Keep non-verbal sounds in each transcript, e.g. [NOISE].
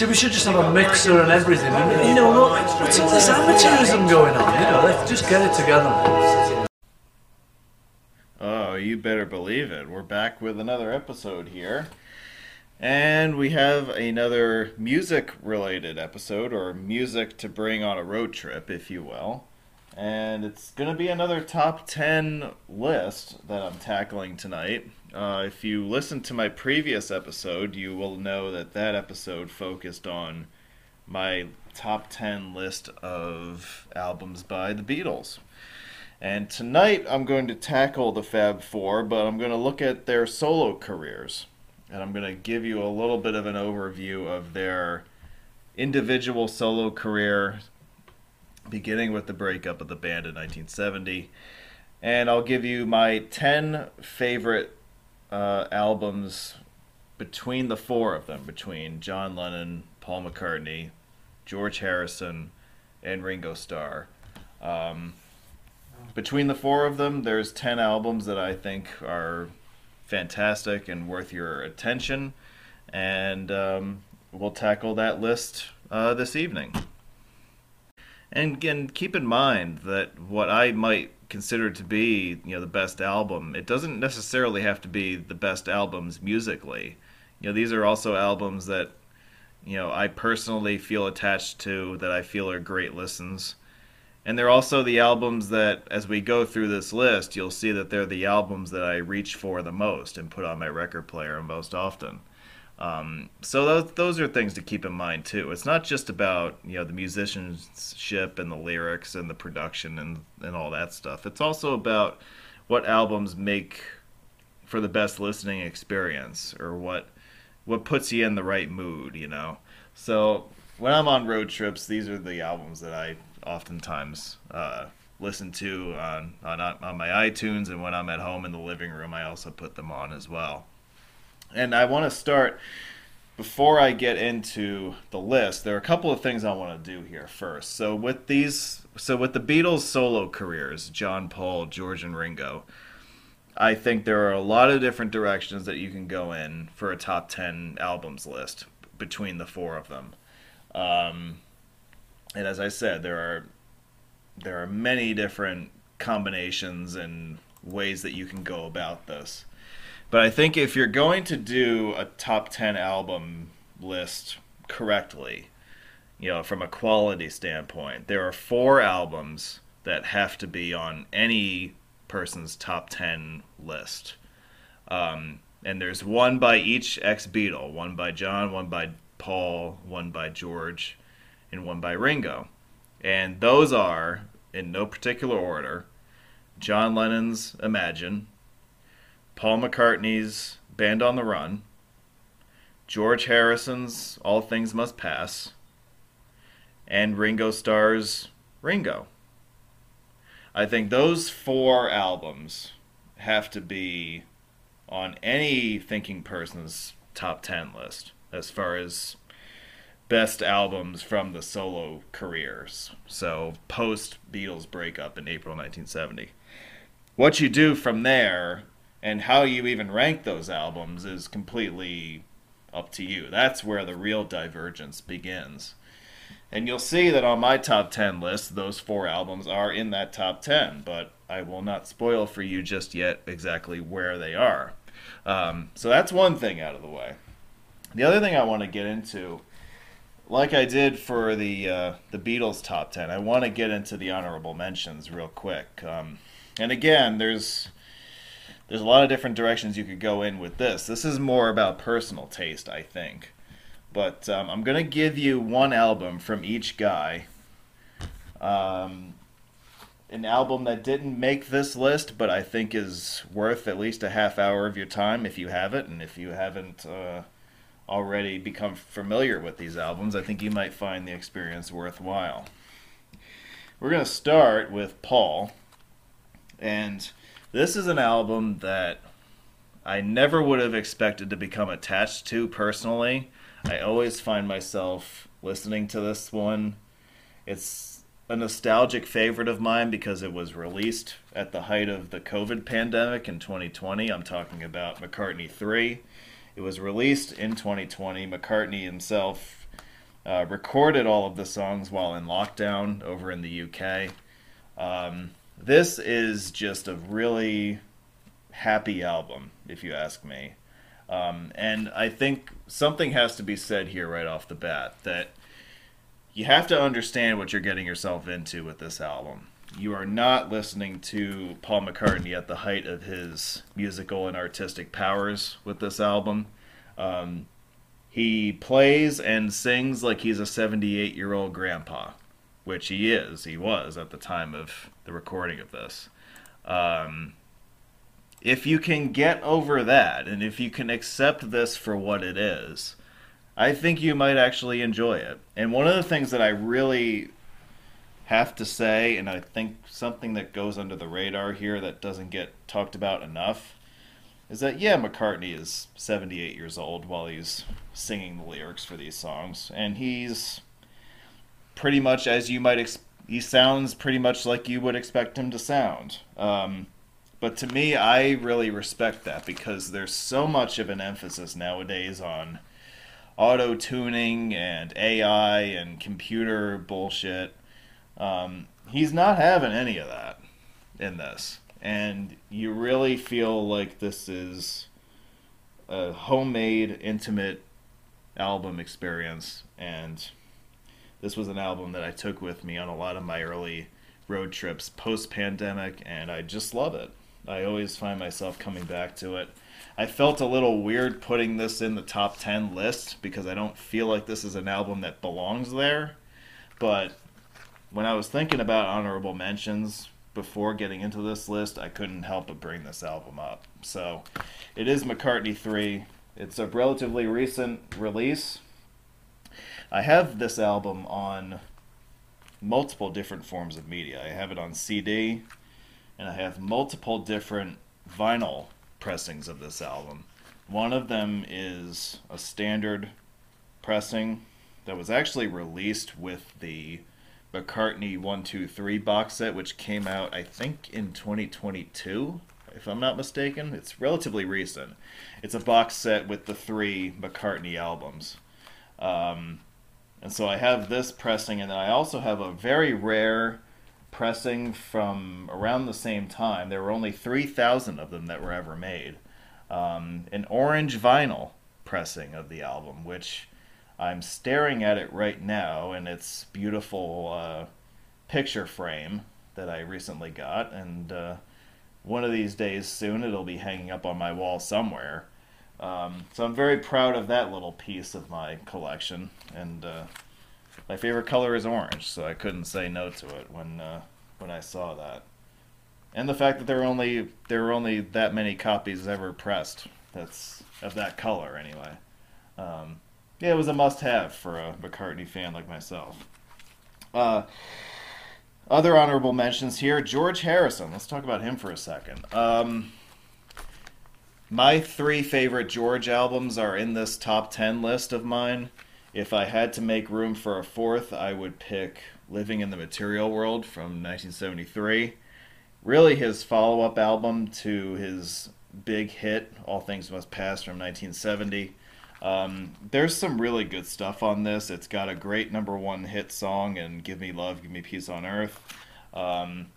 See, we should just have a mixer and everything. And, you know, look, what's all this amateurism going on? You know, let's just get it together. Oh, you better believe it. We're back with another episode here. And we have another music related episode, or music to bring on a road trip, if you will. And it's going to be another top 10 list that I'm tackling tonight. Uh, if you listen to my previous episode, you will know that that episode focused on my top 10 list of albums by the Beatles. And tonight I'm going to tackle the Fab Four, but I'm going to look at their solo careers. And I'm going to give you a little bit of an overview of their individual solo career, beginning with the breakup of the band in 1970. And I'll give you my 10 favorite uh, albums between the four of them, between John Lennon, Paul McCartney, George Harrison, and Ringo Starr. Um, between the four of them, there's 10 albums that I think are fantastic and worth your attention. And um, we'll tackle that list uh, this evening. And again, keep in mind that what I might consider to be, you know, the best album, it doesn't necessarily have to be the best albums musically. You know, these are also albums that, you know, I personally feel attached to, that I feel are great listens. And they're also the albums that, as we go through this list, you'll see that they're the albums that I reach for the most and put on my record player most often. Um, so those those are things to keep in mind too. It's not just about you know the musicianship and the lyrics and the production and and all that stuff. It's also about what albums make for the best listening experience or what what puts you in the right mood. You know. So when I'm on road trips, these are the albums that I oftentimes uh, listen to on, on on my iTunes, and when I'm at home in the living room, I also put them on as well. And I want to start before I get into the list. There are a couple of things I want to do here first. So with these, so with the Beatles' solo careers, John, Paul, George, and Ringo. I think there are a lot of different directions that you can go in for a top 10 albums list between the four of them. Um, and as I said, there are there are many different combinations and ways that you can go about this. But I think if you're going to do a top 10 album list correctly, you know, from a quality standpoint, there are four albums that have to be on any person's top 10 list. Um, and there's one by each ex Beatle one by John, one by Paul, one by George, and one by Ringo. And those are, in no particular order, John Lennon's Imagine, Paul McCartney's Band on the Run, George Harrison's All Things Must Pass, and Ringo Starr's Ringo. I think those four albums have to be on any thinking person's top 10 list as far as best albums from the solo careers. So post Beatles breakup in April 1970. What you do from there and how you even rank those albums is completely up to you. That's where the real divergence begins. And you'll see that on my top 10 list, those four albums are in that top 10, but I will not spoil for you just yet exactly where they are. Um, so that's one thing out of the way. The other thing I want to get into, like I did for the uh, the Beatles top 10, I want to get into the honorable mentions real quick. Um, and again, there's there's a lot of different directions you could go in with this. This is more about personal taste, I think. But um, I'm going to give you one album from each guy. Um, an album that didn't make this list, but I think is worth at least a half hour of your time if you have it. And if you haven't uh, already become familiar with these albums, I think you might find the experience worthwhile. We're going to start with Paul. And this is an album that I never would have expected to become attached to personally. I always find myself listening to this one. It's a nostalgic favorite of mine because it was released at the height of the COVID pandemic in 2020. I'm talking about McCartney 3. It was released in 2020. McCartney himself Uh, recorded all of the songs while in lockdown over in the UK. Um, this is just a really happy album, if you ask me. Um, and I think something has to be said here right off the bat that you have to understand what you're getting yourself into with this album. You are not listening to Paul McCartney at the height of his musical and artistic powers with this album. Um, he plays and sings like he's a 78 year old grandpa, which he is. He was at the time of the recording of this. Um, if you can get over that, and if you can accept this for what it is, I think you might actually enjoy it. And one of the things that I really have to say, and I think something that goes under the radar here that doesn't get talked about enough, is that yeah, McCartney is 78 years old while he's singing the lyrics for these songs, and he's pretty much as you might ex- he sounds pretty much like you would expect him to sound. Um, but to me, I really respect that because there's so much of an emphasis nowadays on auto tuning and AI and computer bullshit. Um, he's not having any of that in this. And you really feel like this is a homemade, intimate album experience. And this was an album that I took with me on a lot of my early road trips post pandemic, and I just love it. I always find myself coming back to it. I felt a little weird putting this in the top 10 list because I don't feel like this is an album that belongs there. But when I was thinking about honorable mentions before getting into this list, I couldn't help but bring this album up. So it is McCartney 3. It's a relatively recent release. I have this album on multiple different forms of media. I have it on CD, and I have multiple different vinyl pressings of this album. One of them is a standard pressing that was actually released with the McCartney 123 box set, which came out, I think, in 2022, if I'm not mistaken. It's relatively recent. It's a box set with the three McCartney albums. Um, and so I have this pressing, and then I also have a very rare pressing from around the same time. There were only 3,000 of them that were ever made. Um, an orange vinyl pressing of the album, which I'm staring at it right now, and it's beautiful uh, picture frame that I recently got, and uh, one of these days soon it'll be hanging up on my wall somewhere. Um, so I'm very proud of that little piece of my collection, and uh, my favorite color is orange, so I couldn't say no to it when uh, when I saw that. And the fact that there were only there were only that many copies ever pressed. That's of that color anyway. Um, yeah, it was a must-have for a McCartney fan like myself. Uh, other honorable mentions here: George Harrison. Let's talk about him for a second. Um, my three favorite George albums are in this top ten list of mine. If I had to make room for a fourth, I would pick Living in the Material World from 1973. Really, his follow up album to his big hit, All Things Must Pass from 1970. Um, there's some really good stuff on this. It's got a great number one hit song and Give Me Love, Give Me Peace on Earth. Um,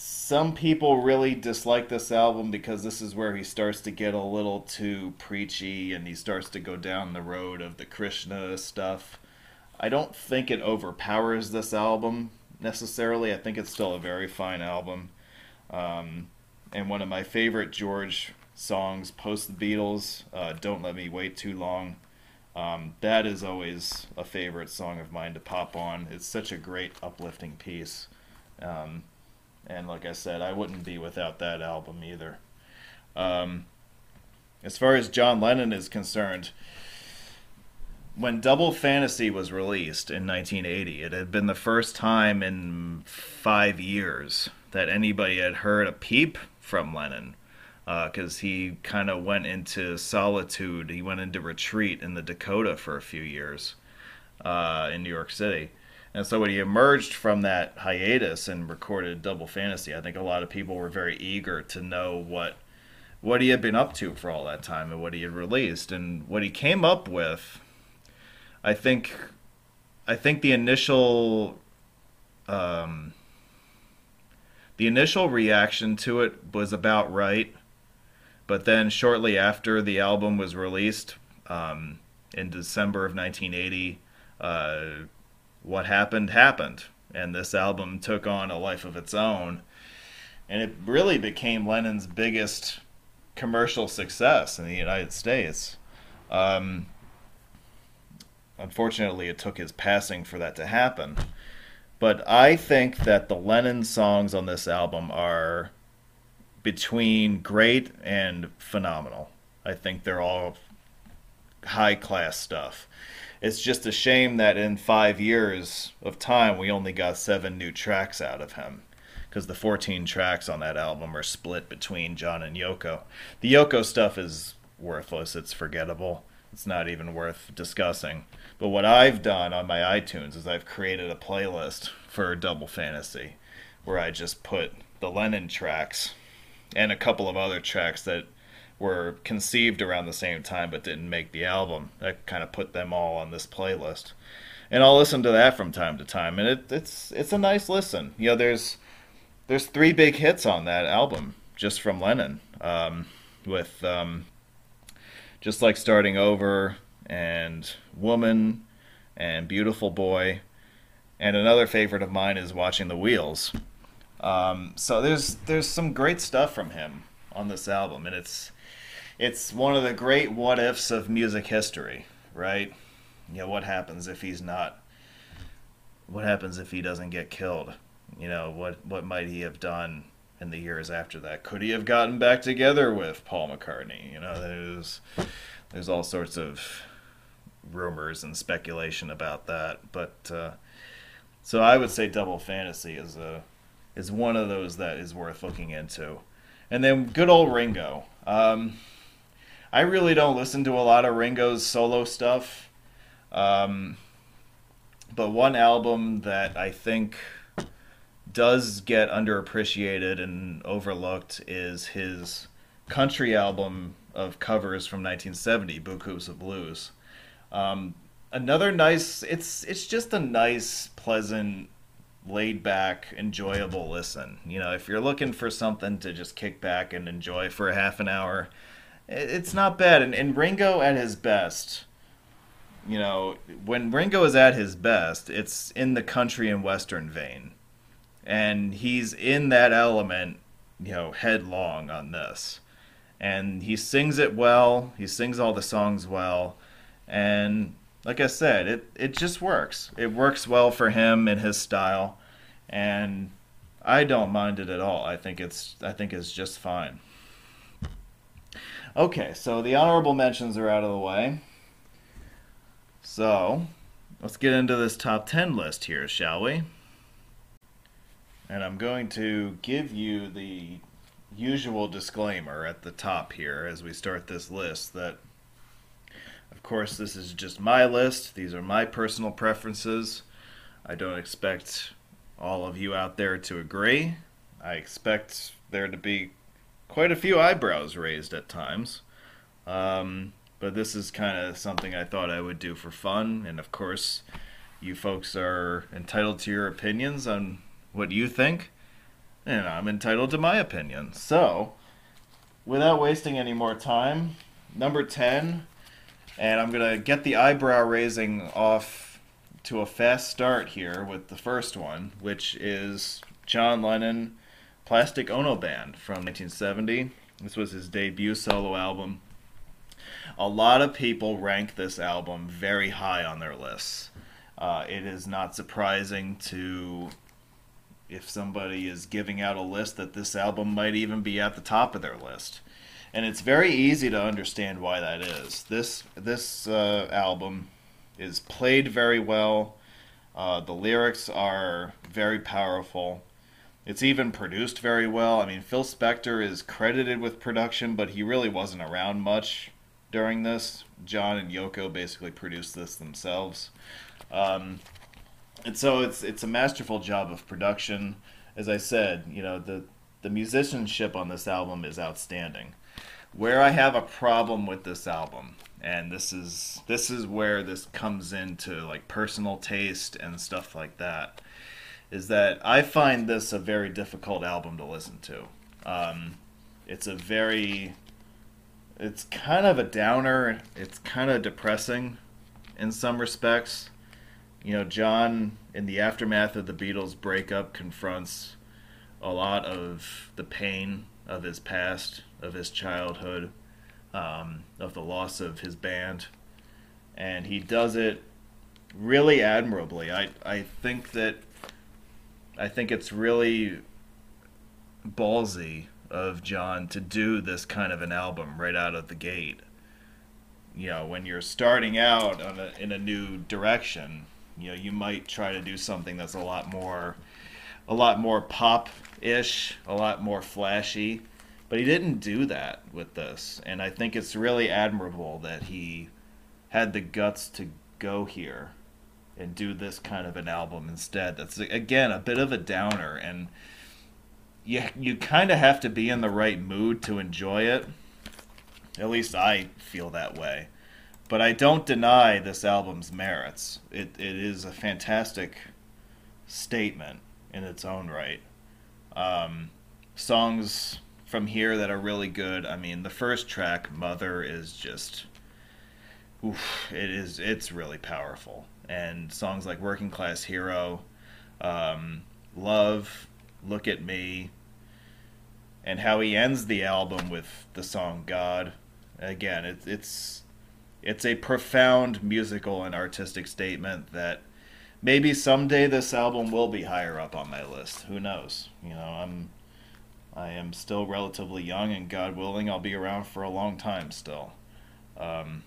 some people really dislike this album because this is where he starts to get a little too preachy and he starts to go down the road of the Krishna stuff. I don't think it overpowers this album necessarily. I think it's still a very fine album. Um, and one of my favorite George songs post the Beatles, uh, Don't Let Me Wait Too Long. Um, that is always a favorite song of mine to pop on. It's such a great uplifting piece. Um, and like I said, I wouldn't be without that album either. Um, as far as John Lennon is concerned, when Double Fantasy was released in 1980, it had been the first time in five years that anybody had heard a peep from Lennon. Because uh, he kind of went into solitude. He went into retreat in the Dakota for a few years uh, in New York City. And so when he emerged from that hiatus and recorded Double Fantasy, I think a lot of people were very eager to know what what he had been up to for all that time and what he had released and what he came up with. I think I think the initial um, the initial reaction to it was about right, but then shortly after the album was released um, in December of 1980, uh, what happened happened, and this album took on a life of its own, and it really became Lennon's biggest commercial success in the United States. Um, unfortunately, it took his passing for that to happen. But I think that the Lennon songs on this album are between great and phenomenal. I think they're all high class stuff. It's just a shame that in five years of time, we only got seven new tracks out of him. Because the 14 tracks on that album are split between John and Yoko. The Yoko stuff is worthless, it's forgettable. It's not even worth discussing. But what I've done on my iTunes is I've created a playlist for Double Fantasy where I just put the Lennon tracks and a couple of other tracks that were conceived around the same time but didn't make the album. That kind of put them all on this playlist. And I'll listen to that from time to time and it, it's it's a nice listen. You know, there's there's three big hits on that album just from Lennon. Um, with um, just like starting over and woman and beautiful boy and another favorite of mine is watching the wheels um, so there's there's some great stuff from him on this album and it's it's one of the great what ifs of music history right you know what happens if he's not what happens if he doesn't get killed you know what what might he have done in the years after that could he have gotten back together with paul mccartney you know there's there's all sorts of rumors and speculation about that. But uh, so I would say Double Fantasy is a is one of those that is worth looking into. And then good old Ringo. Um, I really don't listen to a lot of Ringo's solo stuff. Um, but one album that I think does get underappreciated and overlooked is his country album of covers from 1970, Beaucoups of Blues. Um, another nice. It's it's just a nice, pleasant, laid back, enjoyable listen. You know, if you're looking for something to just kick back and enjoy for a half an hour, it's not bad. And, and Ringo at his best. You know, when Ringo is at his best, it's in the country and western vein. And he's in that element, you know, headlong on this and he sings it well. He sings all the songs well, and like I said, it it just works. It works well for him and his style, and I don't mind it at all. I think it's I think it's just fine. Okay, so the honorable mentions are out of the way. So, let's get into this top 10 list here, shall we? And I'm going to give you the usual disclaimer at the top here as we start this list that, of course, this is just my list. These are my personal preferences. I don't expect all of you out there to agree. I expect there to be quite a few eyebrows raised at times. Um, but this is kind of something I thought I would do for fun. And of course, you folks are entitled to your opinions on what you think and I'm entitled to my opinion. So, without wasting any more time, number 10, and I'm going to get the eyebrow raising off to a fast start here with the first one, which is John Lennon Plastic Ono Band from 1970. This was his debut solo album. A lot of people rank this album very high on their lists. Uh, it is not surprising to if somebody is giving out a list that this album might even be at the top of their list. And it's very easy to understand why that is. This this uh, album is played very well. Uh, the lyrics are very powerful. It's even produced very well. I mean, Phil Spector is credited with production, but he really wasn't around much during this. John and Yoko basically produced this themselves. Um, and so it's it's a masterful job of production. As I said, you know the the musicianship on this album is outstanding. Where I have a problem with this album and this is this is where this comes into like personal taste and stuff like that. Is that I find this a very difficult album to listen to. Um, it's a very it's kind of a downer. It's kind of depressing in some respects. You know, John, in the aftermath of the Beatles' breakup, confronts a lot of the pain of his past, of his childhood, um, of the loss of his band, and he does it really admirably. I I think that I think it's really ballsy of John to do this kind of an album right out of the gate. You know, when you're starting out a, in a new direction, you know, you might try to do something that's a lot more, a lot more pop-ish, a lot more flashy, but he didn't do that with this, and I think it's really admirable that he had the guts to go here and do this kind of an album instead. That's again a bit of a downer and you you kind of have to be in the right mood to enjoy it. At least I feel that way. But I don't deny this album's merits. It it is a fantastic statement in its own right. Um, songs from here that are really good. I mean, the first track, "Mother," is just, oof, it is it's really powerful. And songs like "Working Class Hero," um, "Love," "Look at Me," and how he ends the album with the song God. Again, it's it's it's a profound musical and artistic statement that maybe someday this album will be higher up on my list. Who knows? You know, I'm I am still relatively young, and God willing, I'll be around for a long time still. Um,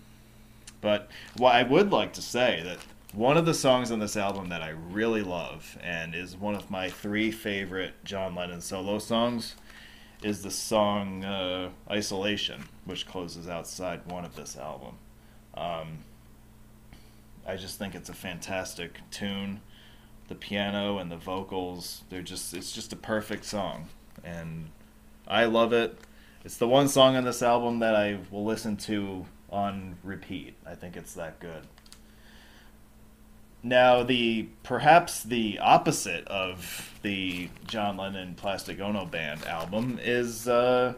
but what I would like to say that one of the songs on this album that I really love and is one of my three favorite John Lennon solo songs is the song uh, Isolation, which closes outside one of this album. Um, I just think it's a fantastic tune. The piano and the vocals, they're just it's just a perfect song. And I love it. It's the one song on this album that I will listen to on repeat. I think it's that good. Now, the perhaps the opposite of the John Lennon Plastic Ono Band album is uh,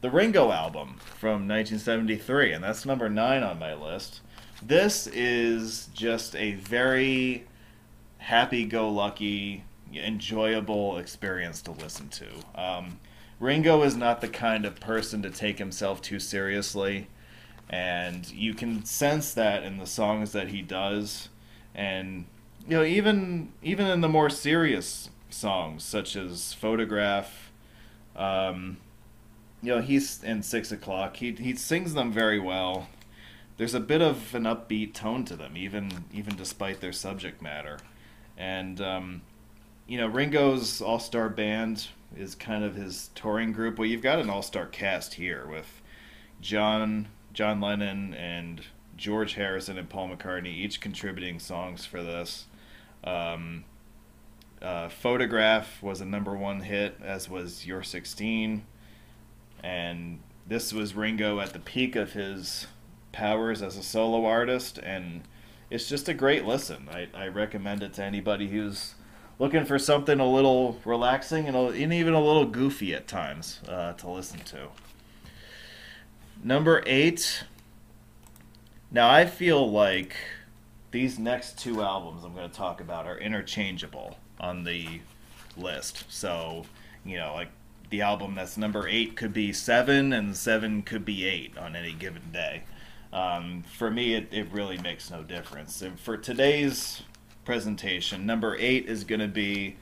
the Ringo album from 1973, and that's number nine on my list. This is just a very happy-go-lucky, enjoyable experience to listen to. Um, Ringo is not the kind of person to take himself too seriously, and you can sense that in the songs that he does and you know even even in the more serious songs such as photograph um, you know he's in six o'clock he, he sings them very well. There's a bit of an upbeat tone to them even even despite their subject matter. And um, you know ringo's all-star band is kind of his touring group. Well you've got an all-star cast here with john john lennon and George Harrison and Paul McCartney each contributing songs for this. Um, uh, Photograph was a number one hit, as was You're 16. And this was Ringo at the peak of his powers as a solo artist, and it's just a great listen. I, I recommend it to anybody who's looking for something a little relaxing and, a, and even a little goofy at times uh, to listen to. Number eight now, I feel like these next two albums I'm going to talk about are interchangeable on the list. So, you know, like the album that's number eight could be seven, and seven could be eight on any given day. Um, for me, it, it really makes no difference. And for today's presentation, number eight is going to be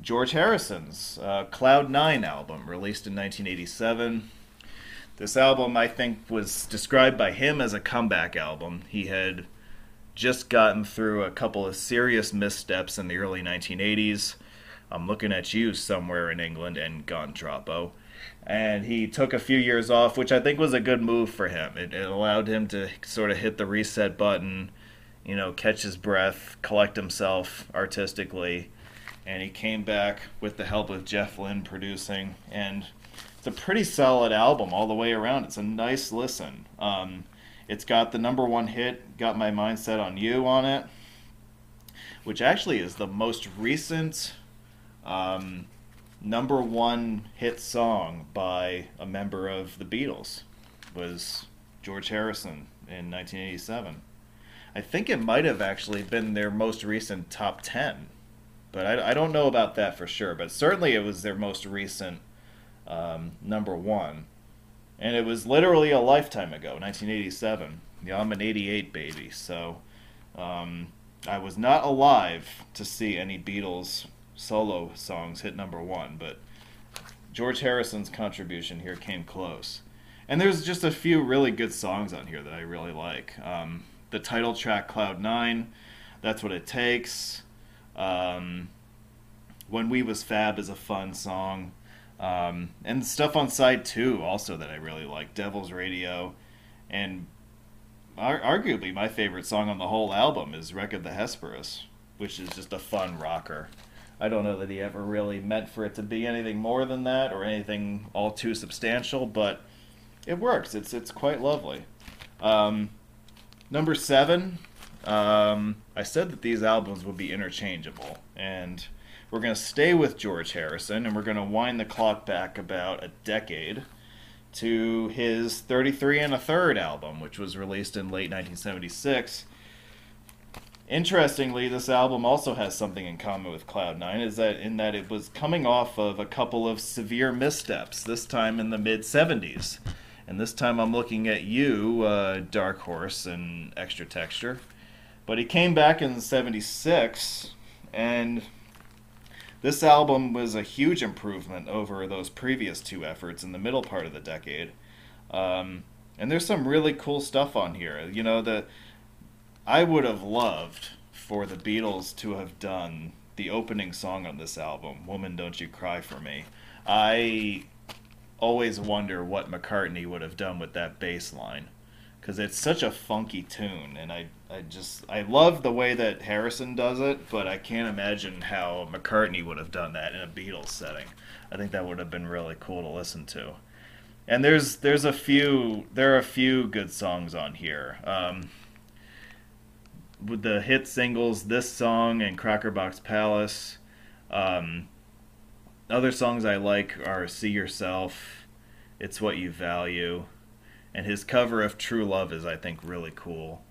George Harrison's uh, Cloud Nine album, released in 1987. This album, I think, was described by him as a comeback album. He had just gotten through a couple of serious missteps in the early 1980s. I'm looking at you somewhere in England and gone Troppo. And he took a few years off, which I think was a good move for him. It, it allowed him to sort of hit the reset button, you know, catch his breath, collect himself artistically. And he came back with the help of Jeff Lynne producing. And it's a pretty solid album all the way around. It's a nice listen. Um, It's got the number one hit, Got My Mind Set on You on it, which actually is the most recent um, number one hit song by a member of the Beatles was George Harrison in 1987. I think it might have actually been their most recent top 10, but I, I don't know about that for sure. But certainly it was their most recent um, number one. And it was literally a lifetime ago, 1987. Yeah, I'm an 88 baby, so um, I was not alive to see any Beatles solo songs hit number one, but George Harrison's contribution here came close. And there's just a few really good songs on here that I really like. Um, the title track, Cloud Nine, That's What It Takes. Um, when We Was Fab is a fun song. Um, and stuff on side two also that I really like Devil's Radio. And ar- arguably my favorite song on the whole album is Wreck of the Hesperus, which is just a fun rocker. I don't know that he ever really meant for it to be anything more than that or anything all too substantial, but it works. It's it's quite lovely. Um, number seven, um, I said that these albums would be interchangeable, and we're going to stay with George Harrison, and we're going to wind the clock back about a decade to his 33 and a third album, which was released in late 1976 Interestingly, this album also has something in common with Cloud Nine, is that in that it was coming off of a couple of severe missteps. This time in the mid '70s, and this time I'm looking at you, uh, Dark Horse and Extra Texture. But he came back in '76, and this album was a huge improvement over those previous two efforts in the middle part of the decade. Um, and there's some really cool stuff on here. You know the I would have loved for the Beatles to have done the opening song on this album, Woman Don't You Cry for Me. I always wonder what McCartney would have done with that bass line because it's such a funky tune and I, I just I love the way that Harrison does it but I can't imagine how McCartney would have done that in a Beatles setting. I think that would have been really cool to listen to. And there's there's a few there are a few good songs on here. Um, with the hit singles, this song and Crackerbox Palace. Um, other songs I like are See Yourself, It's What You Value, and his cover of True Love is, I think, really cool.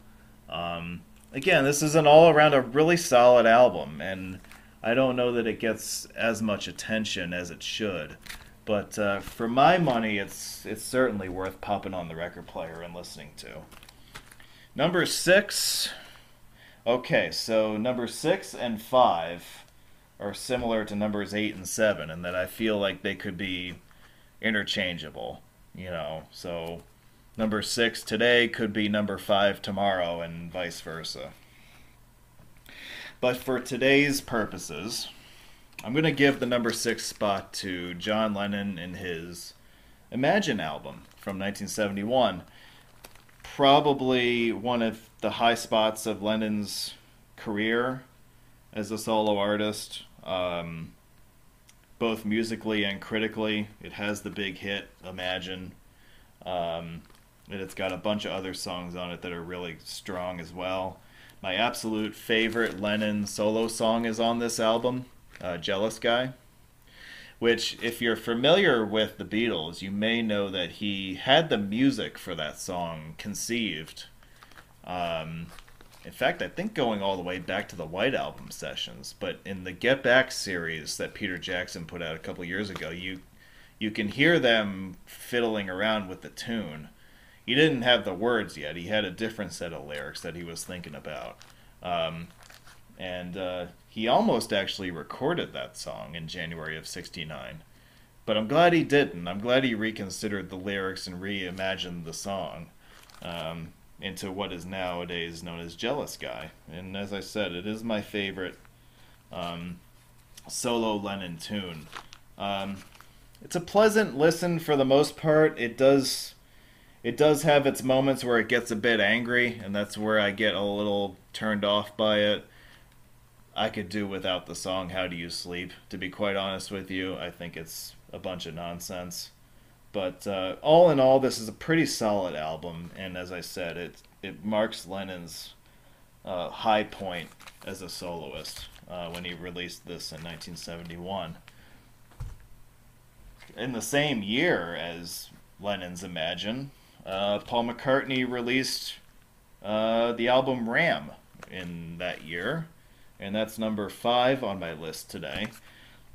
Um, again, this is an all around a really solid album, and I don't know that it gets as much attention as it should. But uh, for my money, it's it's certainly worth popping on the record player and listening to. Number six, Okay, so number six and five are similar to numbers eight and seven, and that I feel like they could be interchangeable. You know, so number six today could be number five tomorrow, and vice versa. But for today's purposes, I'm going to give the number six spot to John Lennon in his Imagine album from 1971 probably one of the high spots of Lennon's career as a solo artist, um, both musically and critically. It has the big hit, Imagine. Um, and it's got a bunch of other songs on it that are really strong as well. My absolute favorite Lennon solo song is on this album, uh, Jealous Guy which, if you're familiar with the Beatles, you may know that he had the music for that song conceived. Um, in fact, I think going all the way back to the White Album sessions, but in the Get Back series that Peter Jackson put out a couple years ago, you you can hear them fiddling around with the tune. He didn't have the words yet; he had a different set of lyrics that he was thinking about. Um, and uh, he almost actually recorded that song in January of 69. But I'm glad he didn't. I'm glad he reconsidered the lyrics and reimagined the song um, into what is nowadays known as Jealous Guy. And as I said, it is my favorite um, solo Lennon tune. Um, it's a pleasant listen for the most part. It does it does have its moments where it gets a bit angry, and that's where I get a little turned off by it. I could do without the song How Do You Sleep, to be quite honest with you. I think it's a bunch of nonsense. But uh, all in all, this is a pretty solid album, and as I said, it it marks Lennon's uh, high point as a soloist uh, when he released this in 1971. In the same year as Lennon's Imagine, uh, Paul McCartney released uh, the album Ram in that year, and that's number five on my list today.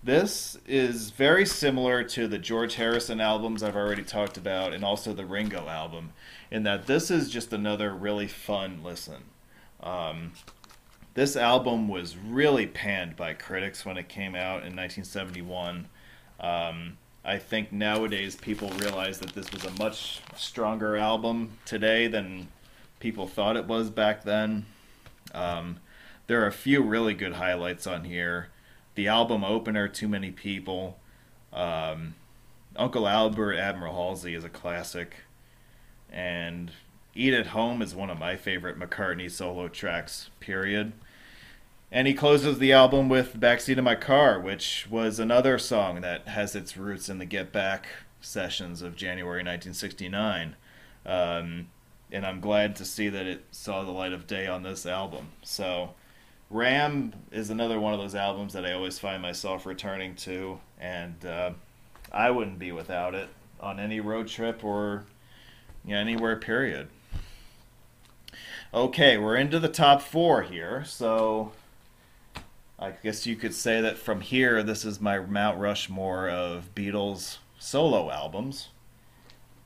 This is very similar to the George Harrison albums I've already talked about, and also the Ringo album, in that this is just another really fun listen. Um, this album was really panned by critics when it came out in 1971. Um, I think nowadays people realize that this was a much stronger album today than people thought it was back then. Um, there are a few really good highlights on here. The album opener, Too Many People. Um, Uncle Albert, Admiral Halsey is a classic. And Eat at Home is one of my favorite McCartney solo tracks, period. And he closes the album with Backseat of My Car, which was another song that has its roots in the Get Back sessions of January 1969. Um, and I'm glad to see that it saw the light of day on this album. So, Ram is another one of those albums that I always find myself returning to, and uh, I wouldn't be without it on any road trip or you know, anywhere, period. Okay, we're into the top four here, so I guess you could say that from here, this is my Mount Rushmore of Beatles solo albums.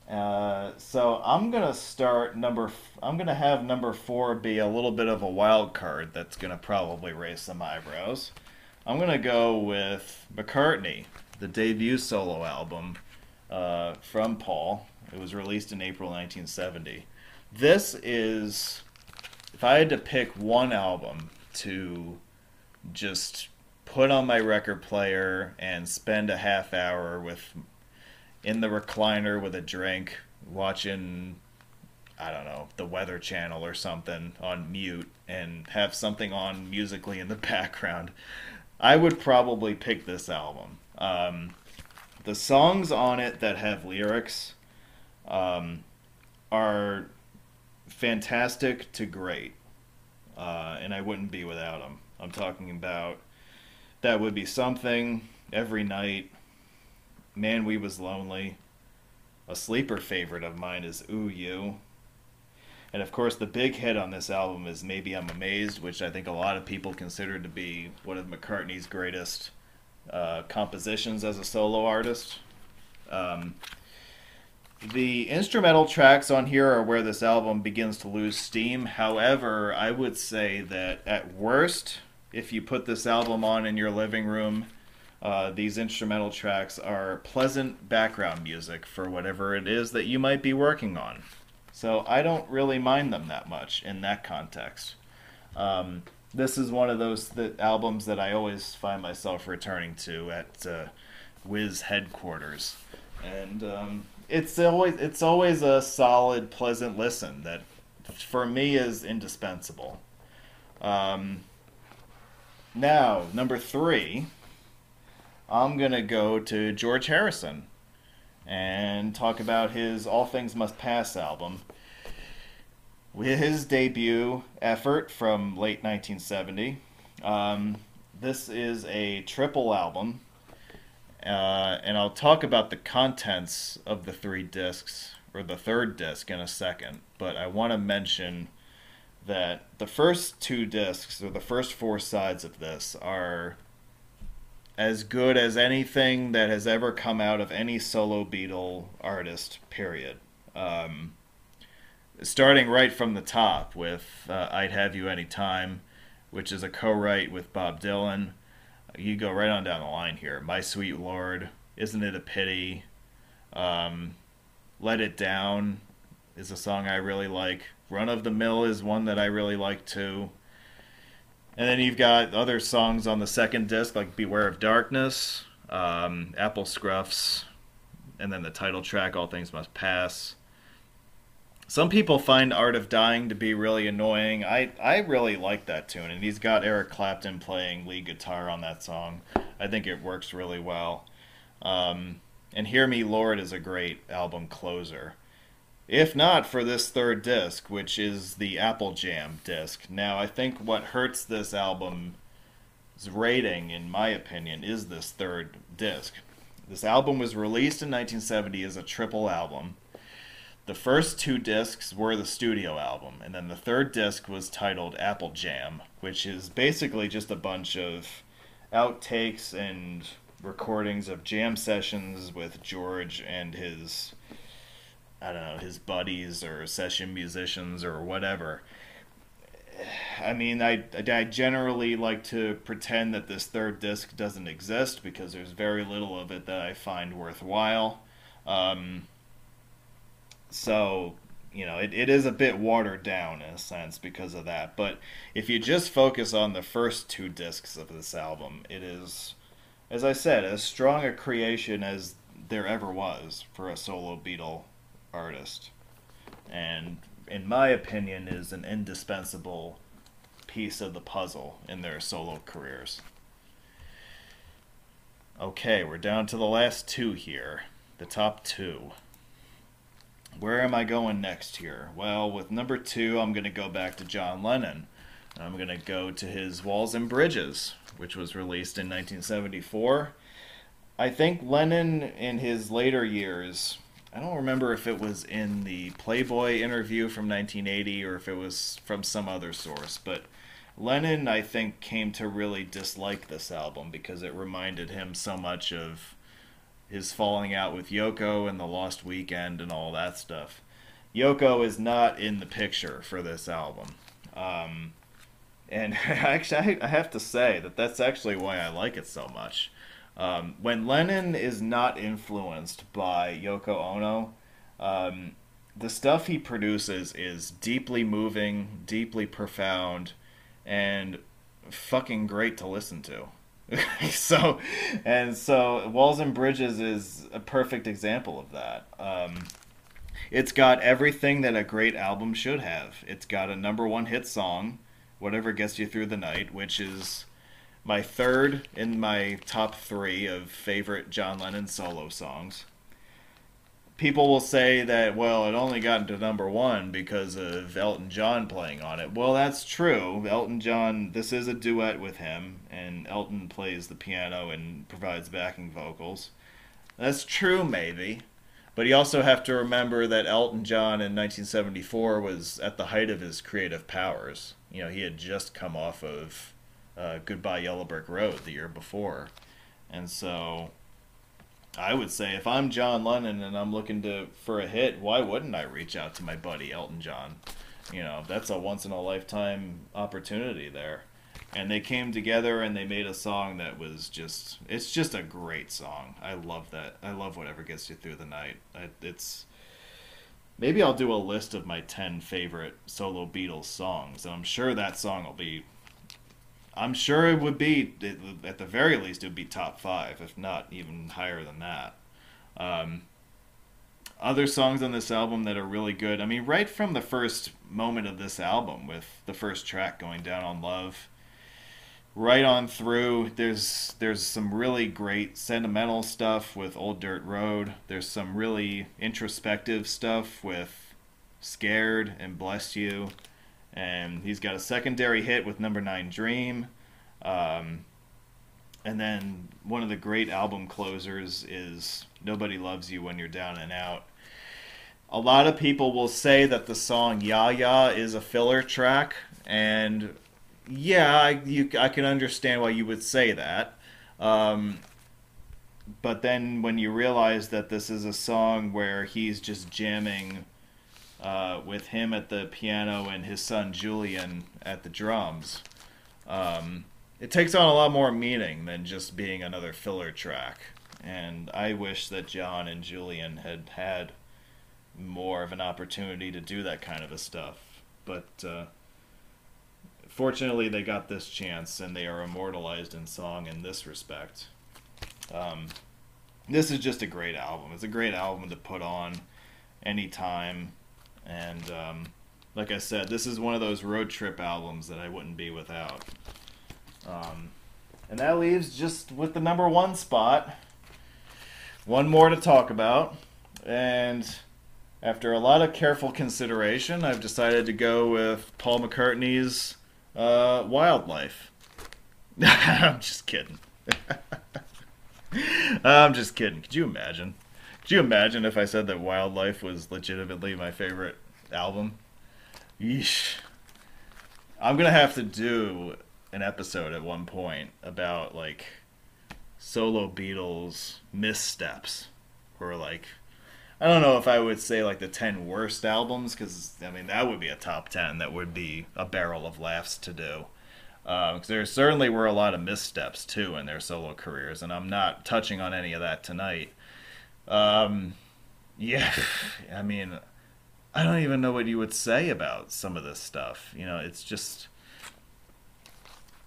Uh, so I'm gonna start number. I'm gonna have number four be a little bit of a wild card that's gonna probably raise some eyebrows. I'm gonna go with McCartney, the debut solo album uh, from Paul. It was released in April 1970. This is, if I had to pick one album to just put on my record player and spend a half hour with in the recliner with a drink watching I don't know, the Weather Channel or something on mute and have something on musically in the [LAUGHS] background, I would probably pick this album. Um, the songs on it that have lyrics um, are fantastic to great, uh, and I wouldn't be without them. I'm talking about that would be something every night. Man, we was lonely. A sleeper favorite of mine is Ooh You. And of course, the big hit on this album is Maybe I'm Amazed, which I think a lot of people consider to be one of McCartney's greatest uh, compositions as a solo artist. Um, the instrumental tracks on here are where this album begins to lose steam. However, I would say that at worst, if you put this album on in your living room, uh, these instrumental tracks are pleasant background music for whatever it is that you might be working on. So I don't really mind them that much in that context. Um, this is one of those albums that I always find myself returning to at uh, Wiz headquarters, and um, it's always it's always a solid, pleasant listen that for me is indispensable. Um, now, number three, I'm gonna go to George Harrison and talk about his All Things Must Pass album. His debut effort from late 1970. Um, this is a triple album uh, and I'll talk about the contents of the three discs, or the third disc, in a second. But I want to mention that the first two discs, or the first four sides of this, are as good as anything that has ever come out of any solo Beatle artist, period. Um, starting right from the top with uh, I'd Have You Anytime, which is a co write with Bob Dylan you go right on down the line here. My Sweet Lord, Isn't It a Pity? Um, Let It Down is a song I really like. Run of the Mill is one that I really like too. And then you've got other songs on the second disc like Beware of Darkness, um, Apple Scruffs, and then the title track All Things Must Pass. Some people find Art of Dying to be really annoying. I, I really like that tune, and he's got Eric Clapton playing lead guitar on that song. I think it works really well. Um, and Hear Me Lord is a great album closer. If not for this third disc, which is the Apple Jam disc. Now, I think what hurts this album's rating, in my opinion, is this third disc. This album was released in 1970 as a triple album. The first two discs were the studio album, and then the third disc was titled Apple Jam, which is basically just a bunch of outtakes and recordings of jam sessions with George and his I don't know, his buddies or session musicians or whatever. I mean, I, I generally like to pretend that this third disc doesn't exist because there's very little of it that I find worthwhile. Um, so, you know, it, it is a bit watered down in a sense because of that. But if you just focus on the first two discs of this album, it is, as I said, as strong a creation as there ever was for a solo Beatle artist. And in my opinion, is an indispensable piece of the puzzle in their solo careers. Okay, we're down to the last two here. The top two. Where am I going next here? Well, with number two, I'm going to go back to John Lennon. I'm going to go to his Walls and Bridges, which was released in 1974. I think Lennon, in his later years, I don't remember if it was in the Playboy interview from 1980 or if it was from some other source, but Lennon, I think, came to really dislike this album because it reminded him so much of his falling out with Yoko and the Lost Weekend and all that stuff. Yoko is not in the picture for this album. Um, and [LAUGHS] actually, I have to say that that's actually why I like it so much. Um, when Lennon is not influenced by Yoko Ono, um, the stuff he produces is deeply moving, deeply profound, and fucking great to listen to. [LAUGHS] so, and so, Walls and Bridges is a perfect example of that. Um, it's got everything that a great album should have. It's got a number one hit song, Whatever Gets You Through the Night, which is my third in my top three of favorite John Lennon solo songs. People will say that, well, it only got into number one because of Elton John playing on it. Well, that's true. Elton John, this is a duet with him, and Elton plays the piano and provides backing vocals. That's true, maybe. But you also have to remember that Elton John in 1974 was at the height of his creative powers. You know, he had just come off of uh, Goodbye Yellow Brick Road the year before. And so I would say if I'm John Lennon and I'm looking to for a hit, why wouldn't I reach out to my buddy Elton John? You know, that's a once in a lifetime opportunity there. And they came together and they made a song that was just it's just a great song. I love that. I love whatever gets you through the night. It's maybe I'll do a list of my 10 favorite solo Beatles songs. And I'm sure that song will be I'm sure it would be at the very least it would be top five, if not even higher than that. Um, other songs on this album that are really good. I mean, right from the first moment of this album, with the first track going down on love, right on through. There's there's some really great sentimental stuff with Old Dirt Road. There's some really introspective stuff with Scared and Bless You and he's got a secondary hit with Number Nine Dream. Um, and then one of the great album closers is Nobody Loves You When You're Down and Out. A lot of people will say that the song Ya Ya is a filler track, and yeah, I, you, I can understand why you would say that. Um, but then when you realize that this is a song where he's just jamming uh, with him at the piano and his son Julian at the drums. Um, it takes on a lot more meaning than just being another filler track. And I wish that John and Julian had had more of an opportunity to do that kind of a stuff. But uh, fortunately, they got this chance and they are immortalized in song in this respect. Um, this is just a great album. It's a great album to put on anytime and um, like I said, this is one of those road trip albums that I wouldn't be without. Um, and that leaves just with the number one spot. one more to talk about, and after a lot of careful consideration, I've decided to go with Paul McCartney's uh, Wildlife. [LAUGHS] I'm just kidding. [LAUGHS] I'm just kidding. Could you imagine? Could you imagine if I said that Wildlife was legitimately my favorite album? Yeesh. I'm gonna have to do an episode at one point about like solo Beatles missteps, or like I don't know if I would say like the ten worst albums because I mean that would be a top ten. That would be a barrel of laughs to do. Uh, there certainly were a lot of missteps too in their solo careers, and I'm not touching on any of that tonight. Um, yeah, [LAUGHS] I mean, I don't even know what you would say about some of this stuff. You know, it's just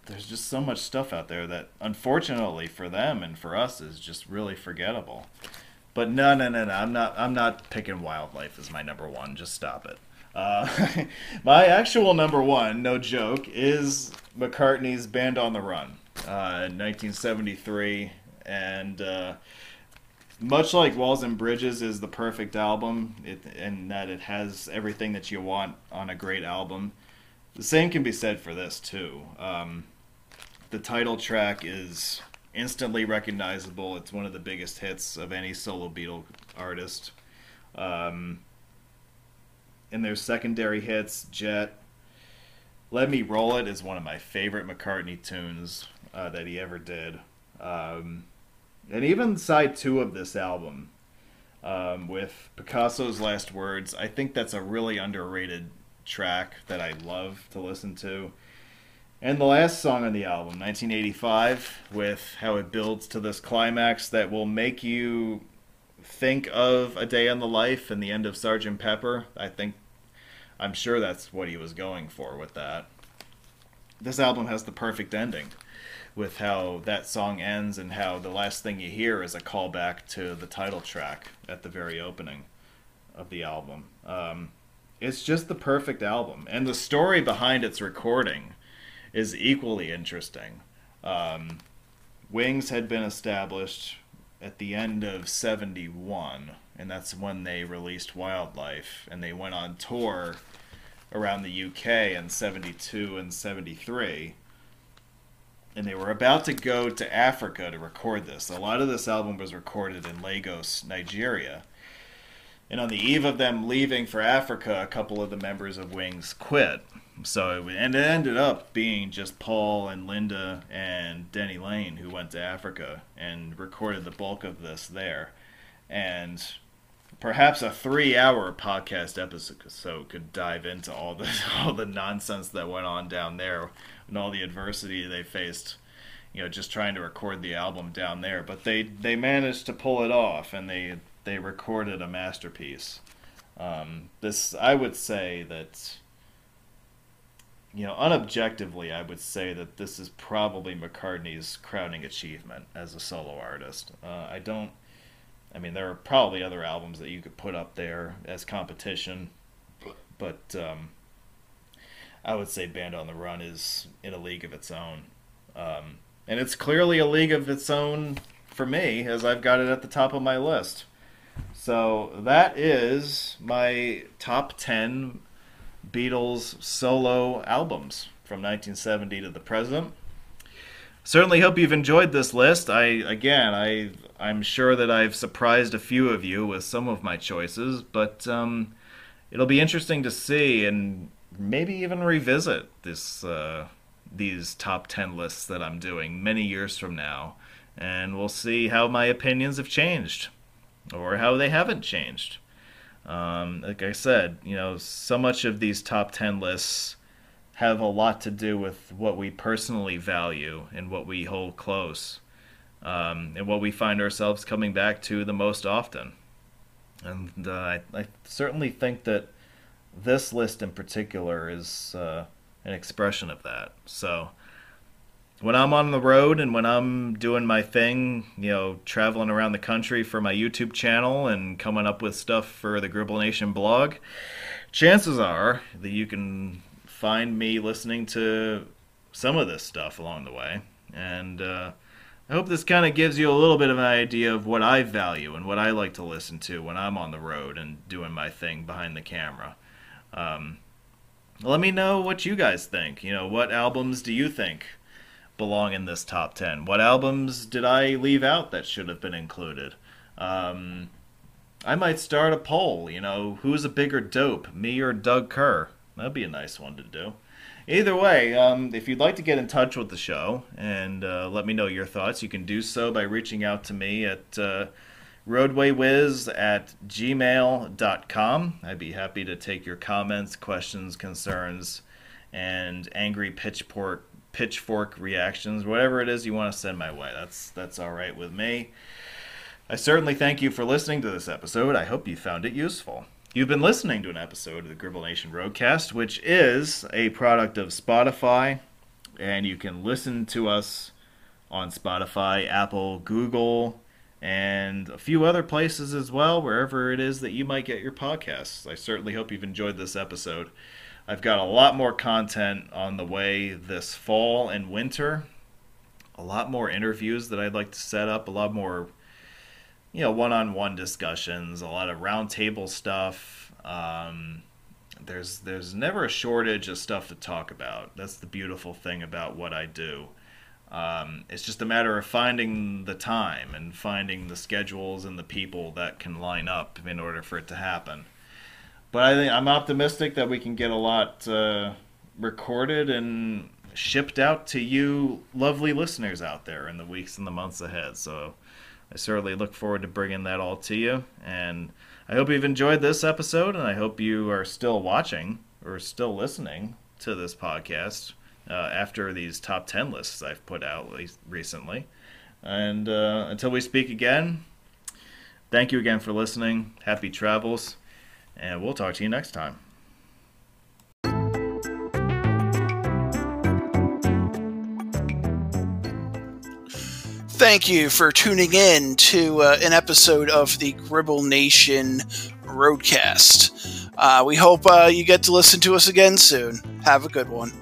there's just so much stuff out there that unfortunately for them and for us is just really forgettable. But no, no, no, no. I'm not. I'm not picking wildlife as my number one. Just stop it. Uh, [LAUGHS] my actual number one, no joke, is McCartney's "Band on the Run" uh, in 1973, and uh, much like Walls and Bridges is the perfect album, it, that it has everything that you want on a great album. The same can be said for this too. Um, the title track is instantly recognizable. It's one of the biggest hits of any solo Beatle artist. Um, and their secondary hits, Jet, Let Me Roll It is one of my favorite McCartney tunes uh, that he ever did. Um, and even side two of this album, um, with Picasso's Last Words, I think that's a really underrated track that I love to listen to. And the last song on the album, 1985, with how it builds to this climax that will make you think of A Day in the Life and the end of Sergeant Pepper. I think, I'm sure that's what he was going for with that. This album has the perfect ending with how that song ends and how the last thing you hear is a callback to the title track at the very opening of the album. Um, it's just the perfect album. And the story behind its recording is equally interesting. Um, Wings had been established at the end of 71, and that's when they released Wildlife, and they went on tour around the UK in 72 and 73. And they were about to go to Africa to record this. A lot of this album was recorded in Lagos, Nigeria. And on the eve of them leaving for Africa, a couple of the members of Wings quit so it, and it ended up being just Paul and Linda and Denny Laine who went to Africa and recorded the bulk of this there, and perhaps a three-hour podcast episode so could dive into all the [LAUGHS] all the nonsense that went on down there and all the adversity they faced. You know, just trying to record the album down there, but they they managed to pull it off, and they they recorded a masterpiece. Um, this I would say that you know, unobjectively, I would say that this is probably McCartney's crowning achievement as a solo artist. Uh, I don't. I mean, there are probably other albums that you could put up there as competition, but um, I would say Band on the Run is in a league of its own. Um, and it's clearly a league of its own for me, as I've got it at the top of my list. So that is my top 10 Beatles solo albums from 1970 to the present. Certainly hope you've enjoyed this list. I again, I I'm sure that I've surprised a few of you with some of my choices, but um, it'll be interesting to see and maybe even revisit this uh, these top 10 lists that I'm doing many years from now, and we'll see how my opinions have changed or how they haven't changed. Um, like I said, you know, so much of these top 10 lists have a lot to do with what we personally value and what we hold close um, and what we find ourselves coming back to the most often. And uh, I, I, certainly think that this list in particular is uh, an expression of that. So when I'm on the road and when I'm doing my thing, you know, traveling around the country for my YouTube channel and coming up with stuff for the Gribble Nation blog, chances are that you can find me listening to some of this stuff along the way. And uh, I hope this kind of gives you a little bit of an idea of what I value and what I like to listen to when I'm on the road and doing my thing behind the camera. Um, let me know what you guys think. You know, what albums do you think belong in this top 10? What albums did I leave out that should have been included? Um, I might start a poll, you know, who's a bigger dope, me or Doug Kerr? That'd be a nice one to do. Either way, um, if you'd like to get in touch with the show and uh, let me know your thoughts, you can do so by reaching out to me at uh, roadwaywiz at gmail.com. I'd be happy to take your comments, questions, concerns, and angry pitchfork pitchfork reactions, whatever it is you want to send my way. That's that's all right with me. I certainly thank you for listening to this episode. I hope you found it useful. You've been listening to an episode of the Gribble Nation Roadcast, which is a product of Spotify, and you can listen to us on Spotify, Apple, Google, and a few other places as well, wherever it is that you might get your podcasts. I certainly hope you've enjoyed this episode. I've got a lot more content on the way this fall and winter, a lot more interviews that I'd like to set up, a lot more you know one-on-one discussions, a lot of roundtable stuff. Um, there's there's never a shortage of stuff to talk about. That's the beautiful thing about what I do. Um, it's just a matter of finding the time and finding the schedules and the people that can line up in order for it to happen. But I think I'm optimistic that we can get a lot uh, recorded and shipped out to you, lovely listeners out there, in the weeks and the months ahead. So I certainly look forward to bringing that all to you. And I hope you've enjoyed this episode, and I hope you are still watching or still listening to this podcast uh, after these top 10 lists I've put out recently. And uh, until we speak again, thank you again for listening. Happy travels, and we'll talk to you next time. Thank you for tuning in to uh, an episode of the Gribble Nation Roadcast. Uh, we hope uh, you get to listen to us again soon. Have a good one.